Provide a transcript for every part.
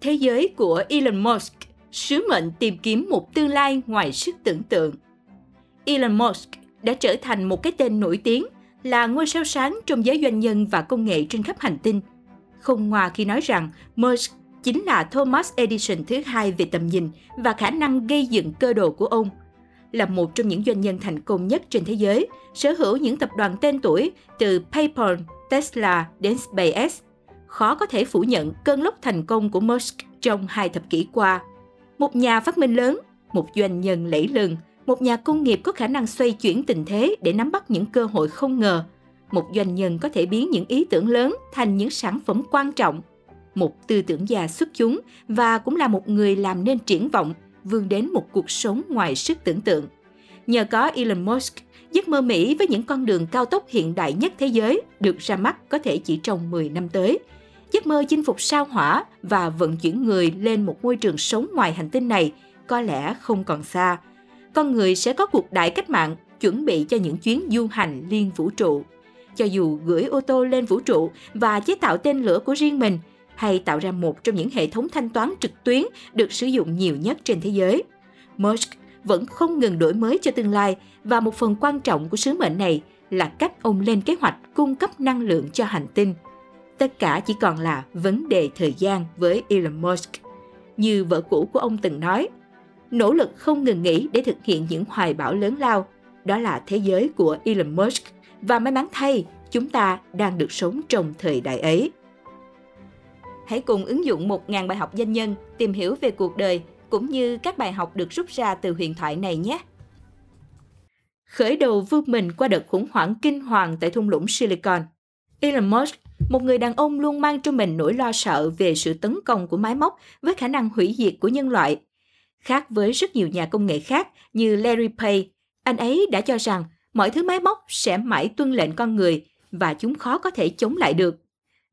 Thế giới của Elon Musk, sứ mệnh tìm kiếm một tương lai ngoài sức tưởng tượng. Elon Musk đã trở thành một cái tên nổi tiếng, là ngôi sao sáng trong giới doanh nhân và công nghệ trên khắp hành tinh. Không ngoa khi nói rằng Musk chính là Thomas Edison thứ hai về tầm nhìn và khả năng gây dựng cơ đồ của ông. Là một trong những doanh nhân thành công nhất trên thế giới, sở hữu những tập đoàn tên tuổi từ PayPal, Tesla đến SpaceX. Khó có thể phủ nhận cơn lốc thành công của Musk trong hai thập kỷ qua. Một nhà phát minh lớn, một doanh nhân lẫy lừng, một nhà công nghiệp có khả năng xoay chuyển tình thế để nắm bắt những cơ hội không ngờ. Một doanh nhân có thể biến những ý tưởng lớn thành những sản phẩm quan trọng. Một tư tưởng già xuất chúng và cũng là một người làm nên triển vọng, vươn đến một cuộc sống ngoài sức tưởng tượng. Nhờ có Elon Musk, giấc mơ Mỹ với những con đường cao tốc hiện đại nhất thế giới được ra mắt có thể chỉ trong 10 năm tới. Giấc mơ chinh phục sao hỏa và vận chuyển người lên một môi trường sống ngoài hành tinh này có lẽ không còn xa. Con người sẽ có cuộc đại cách mạng chuẩn bị cho những chuyến du hành liên vũ trụ. Cho dù gửi ô tô lên vũ trụ và chế tạo tên lửa của riêng mình, hay tạo ra một trong những hệ thống thanh toán trực tuyến được sử dụng nhiều nhất trên thế giới. Musk vẫn không ngừng đổi mới cho tương lai và một phần quan trọng của sứ mệnh này là cách ông lên kế hoạch cung cấp năng lượng cho hành tinh. Tất cả chỉ còn là vấn đề thời gian với Elon Musk. Như vợ cũ của ông từng nói, nỗ lực không ngừng nghỉ để thực hiện những hoài bão lớn lao. Đó là thế giới của Elon Musk và may mắn thay, chúng ta đang được sống trong thời đại ấy. Hãy cùng ứng dụng 1.000 bài học doanh nhân tìm hiểu về cuộc đời cũng như các bài học được rút ra từ huyền thoại này nhé. Khởi đầu vươn mình qua đợt khủng hoảng kinh hoàng tại thung lũng Silicon. Elon Musk, một người đàn ông luôn mang trong mình nỗi lo sợ về sự tấn công của máy móc với khả năng hủy diệt của nhân loại. Khác với rất nhiều nhà công nghệ khác như Larry Page, anh ấy đã cho rằng mọi thứ máy móc sẽ mãi tuân lệnh con người và chúng khó có thể chống lại được.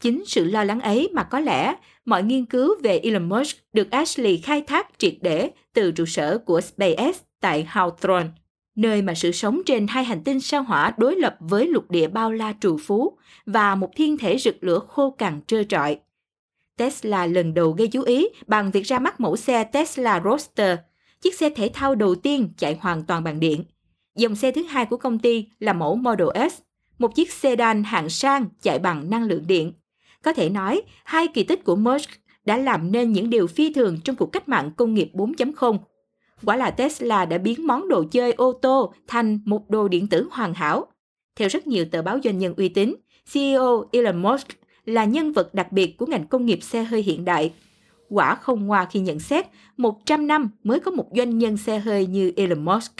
Chính sự lo lắng ấy mà có lẽ mọi nghiên cứu về Elon Musk được Ashley khai thác triệt để từ trụ sở của SpaceX tại Hawthorne, nơi mà sự sống trên hai hành tinh sao hỏa đối lập với lục địa bao la trù phú và một thiên thể rực lửa khô cằn trơ trọi. Tesla lần đầu gây chú ý bằng việc ra mắt mẫu xe Tesla Roadster, chiếc xe thể thao đầu tiên chạy hoàn toàn bằng điện. Dòng xe thứ hai của công ty là mẫu Model S, một chiếc sedan hạng sang chạy bằng năng lượng điện có thể nói, hai kỳ tích của Musk đã làm nên những điều phi thường trong cuộc cách mạng công nghiệp 4.0. Quả là Tesla đã biến món đồ chơi ô tô thành một đồ điện tử hoàn hảo. Theo rất nhiều tờ báo doanh nhân uy tín, CEO Elon Musk là nhân vật đặc biệt của ngành công nghiệp xe hơi hiện đại. Quả không ngoa khi nhận xét 100 năm mới có một doanh nhân xe hơi như Elon Musk.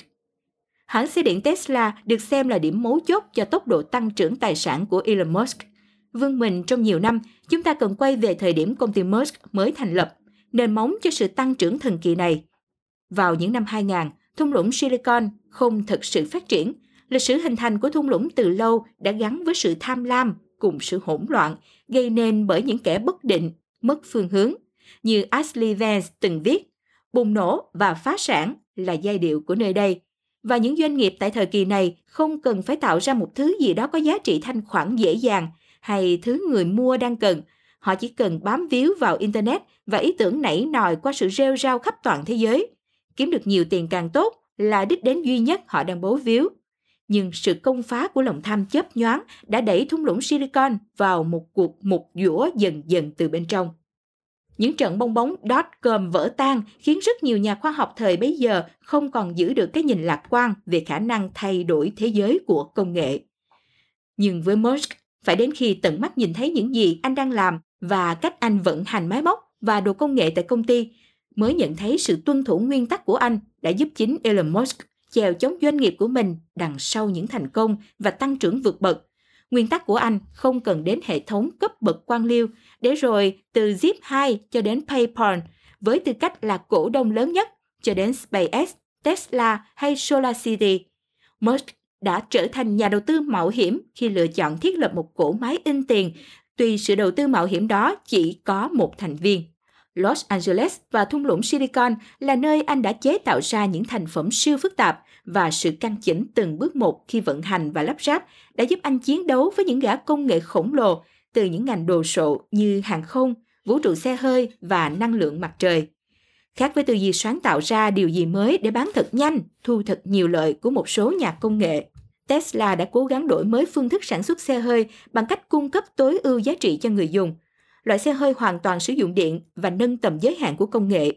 Hãng xe điện Tesla được xem là điểm mấu chốt cho tốc độ tăng trưởng tài sản của Elon Musk Vương mình trong nhiều năm, chúng ta cần quay về thời điểm công ty Musk mới thành lập, nền móng cho sự tăng trưởng thần kỳ này. Vào những năm 2000, thung lũng Silicon không thực sự phát triển. Lịch sử hình thành của thung lũng từ lâu đã gắn với sự tham lam cùng sự hỗn loạn, gây nên bởi những kẻ bất định, mất phương hướng. Như Ashley Vance từng viết, bùng nổ và phá sản là giai điệu của nơi đây. Và những doanh nghiệp tại thời kỳ này không cần phải tạo ra một thứ gì đó có giá trị thanh khoản dễ dàng hay thứ người mua đang cần. Họ chỉ cần bám víu vào Internet và ý tưởng nảy nòi qua sự rêu rao khắp toàn thế giới. Kiếm được nhiều tiền càng tốt là đích đến duy nhất họ đang bố víu. Nhưng sự công phá của lòng tham chớp nhoáng đã đẩy thung lũng Silicon vào một cuộc mục dũa dần dần từ bên trong. Những trận bong bóng dot com vỡ tan khiến rất nhiều nhà khoa học thời bấy giờ không còn giữ được cái nhìn lạc quan về khả năng thay đổi thế giới của công nghệ. Nhưng với Musk, phải đến khi tận mắt nhìn thấy những gì anh đang làm và cách anh vận hành máy móc và đồ công nghệ tại công ty, mới nhận thấy sự tuân thủ nguyên tắc của anh đã giúp chính Elon Musk chèo chống doanh nghiệp của mình đằng sau những thành công và tăng trưởng vượt bậc. Nguyên tắc của anh không cần đến hệ thống cấp bậc quan liêu, để rồi từ Zip 2 cho đến PayPal, với tư cách là cổ đông lớn nhất, cho đến SpaceX, Tesla hay SolarCity. Musk đã trở thành nhà đầu tư mạo hiểm khi lựa chọn thiết lập một cổ máy in tiền, tuy sự đầu tư mạo hiểm đó chỉ có một thành viên. Los Angeles và thung lũng Silicon là nơi anh đã chế tạo ra những thành phẩm siêu phức tạp và sự căn chỉnh từng bước một khi vận hành và lắp ráp đã giúp anh chiến đấu với những gã công nghệ khổng lồ từ những ngành đồ sộ như hàng không, vũ trụ xe hơi và năng lượng mặt trời. Khác với tư duy sáng tạo ra điều gì mới để bán thật nhanh, thu thật nhiều lợi của một số nhà công nghệ, Tesla đã cố gắng đổi mới phương thức sản xuất xe hơi bằng cách cung cấp tối ưu giá trị cho người dùng. Loại xe hơi hoàn toàn sử dụng điện và nâng tầm giới hạn của công nghệ.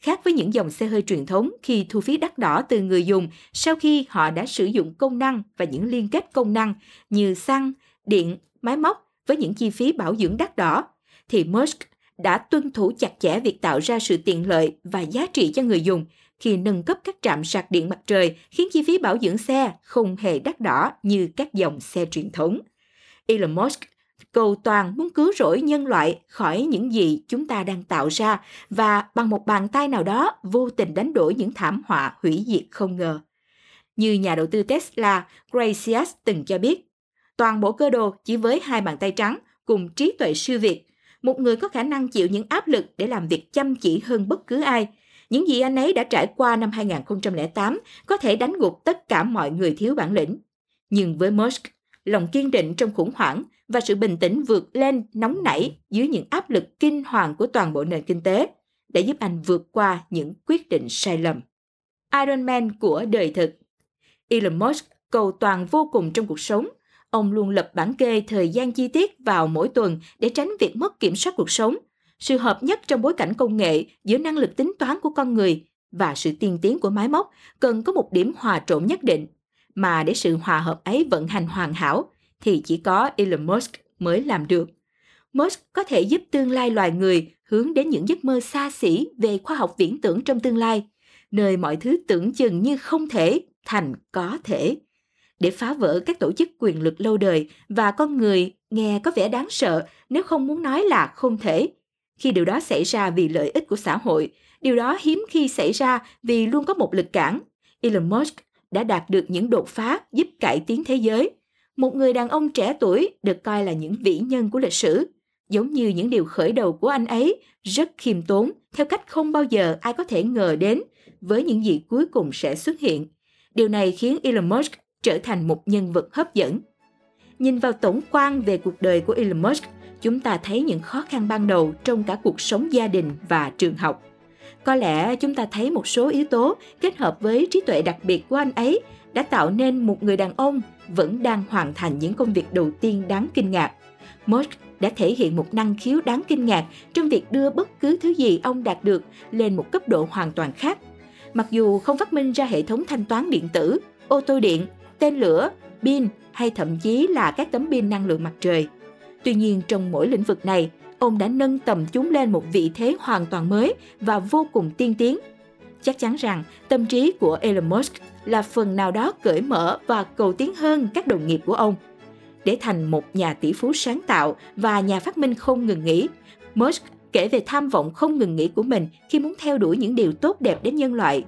Khác với những dòng xe hơi truyền thống khi thu phí đắt đỏ từ người dùng sau khi họ đã sử dụng công năng và những liên kết công năng như xăng, điện, máy móc với những chi phí bảo dưỡng đắt đỏ, thì Musk đã tuân thủ chặt chẽ việc tạo ra sự tiện lợi và giá trị cho người dùng khi nâng cấp các trạm sạc điện mặt trời khiến chi phí bảo dưỡng xe không hề đắt đỏ như các dòng xe truyền thống. Elon Musk cầu toàn muốn cứu rỗi nhân loại khỏi những gì chúng ta đang tạo ra và bằng một bàn tay nào đó vô tình đánh đổi những thảm họa hủy diệt không ngờ. Như nhà đầu tư Tesla Gracias từng cho biết, toàn bộ cơ đồ chỉ với hai bàn tay trắng cùng trí tuệ siêu việt, một người có khả năng chịu những áp lực để làm việc chăm chỉ hơn bất cứ ai. Những gì anh ấy đã trải qua năm 2008 có thể đánh gục tất cả mọi người thiếu bản lĩnh. Nhưng với Musk, lòng kiên định trong khủng hoảng và sự bình tĩnh vượt lên nóng nảy dưới những áp lực kinh hoàng của toàn bộ nền kinh tế để giúp anh vượt qua những quyết định sai lầm. Iron Man của đời thực Elon Musk cầu toàn vô cùng trong cuộc sống. Ông luôn lập bản kê thời gian chi tiết vào mỗi tuần để tránh việc mất kiểm soát cuộc sống. Sự hợp nhất trong bối cảnh công nghệ giữa năng lực tính toán của con người và sự tiên tiến của máy móc cần có một điểm hòa trộn nhất định. Mà để sự hòa hợp ấy vận hành hoàn hảo, thì chỉ có Elon Musk mới làm được. Musk có thể giúp tương lai loài người hướng đến những giấc mơ xa xỉ về khoa học viễn tưởng trong tương lai, nơi mọi thứ tưởng chừng như không thể thành có thể. Để phá vỡ các tổ chức quyền lực lâu đời và con người nghe có vẻ đáng sợ nếu không muốn nói là không thể. Khi điều đó xảy ra vì lợi ích của xã hội, điều đó hiếm khi xảy ra vì luôn có một lực cản. Elon Musk đã đạt được những đột phá giúp cải tiến thế giới một người đàn ông trẻ tuổi được coi là những vĩ nhân của lịch sử. Giống như những điều khởi đầu của anh ấy, rất khiêm tốn, theo cách không bao giờ ai có thể ngờ đến với những gì cuối cùng sẽ xuất hiện. Điều này khiến Elon Musk trở thành một nhân vật hấp dẫn. Nhìn vào tổng quan về cuộc đời của Elon Musk, chúng ta thấy những khó khăn ban đầu trong cả cuộc sống gia đình và trường học. Có lẽ chúng ta thấy một số yếu tố kết hợp với trí tuệ đặc biệt của anh ấy đã tạo nên một người đàn ông vẫn đang hoàn thành những công việc đầu tiên đáng kinh ngạc. Musk đã thể hiện một năng khiếu đáng kinh ngạc trong việc đưa bất cứ thứ gì ông đạt được lên một cấp độ hoàn toàn khác. Mặc dù không phát minh ra hệ thống thanh toán điện tử, ô tô điện, tên lửa, pin hay thậm chí là các tấm pin năng lượng mặt trời. Tuy nhiên trong mỗi lĩnh vực này, ông đã nâng tầm chúng lên một vị thế hoàn toàn mới và vô cùng tiên tiến. Chắc chắn rằng tâm trí của Elon Musk là phần nào đó cởi mở và cầu tiến hơn các đồng nghiệp của ông. Để thành một nhà tỷ phú sáng tạo và nhà phát minh không ngừng nghỉ, Musk kể về tham vọng không ngừng nghỉ của mình khi muốn theo đuổi những điều tốt đẹp đến nhân loại.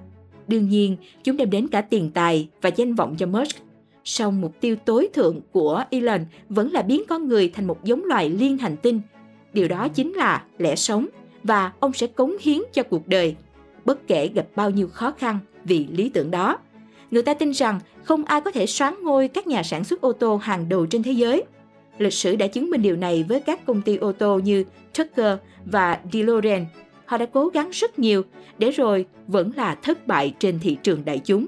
Đương nhiên, chúng đem đến cả tiền tài và danh vọng cho Musk. Song mục tiêu tối thượng của Elon vẫn là biến con người thành một giống loài liên hành tinh. Điều đó chính là lẽ sống và ông sẽ cống hiến cho cuộc đời, bất kể gặp bao nhiêu khó khăn vì lý tưởng đó. Người ta tin rằng không ai có thể soán ngôi các nhà sản xuất ô tô hàng đầu trên thế giới. Lịch sử đã chứng minh điều này với các công ty ô tô như Tucker và DeLorean. Họ đã cố gắng rất nhiều để rồi vẫn là thất bại trên thị trường đại chúng.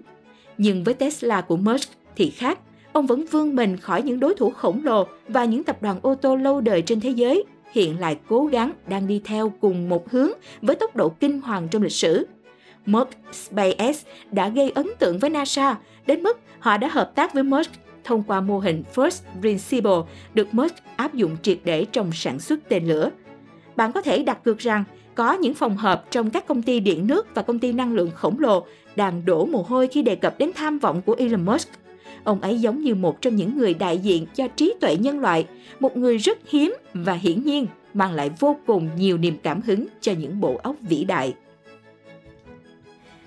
Nhưng với Tesla của Musk thì khác, ông vẫn vươn mình khỏi những đối thủ khổng lồ và những tập đoàn ô tô lâu đời trên thế giới hiện lại cố gắng đang đi theo cùng một hướng với tốc độ kinh hoàng trong lịch sử. Musk SpaceX đã gây ấn tượng với NASA đến mức họ đã hợp tác với Musk thông qua mô hình First Principle được Musk áp dụng triệt để trong sản xuất tên lửa. Bạn có thể đặt cược rằng có những phòng họp trong các công ty điện nước và công ty năng lượng khổng lồ đang đổ mồ hôi khi đề cập đến tham vọng của Elon Musk. Ông ấy giống như một trong những người đại diện cho trí tuệ nhân loại, một người rất hiếm và hiển nhiên mang lại vô cùng nhiều niềm cảm hứng cho những bộ óc vĩ đại.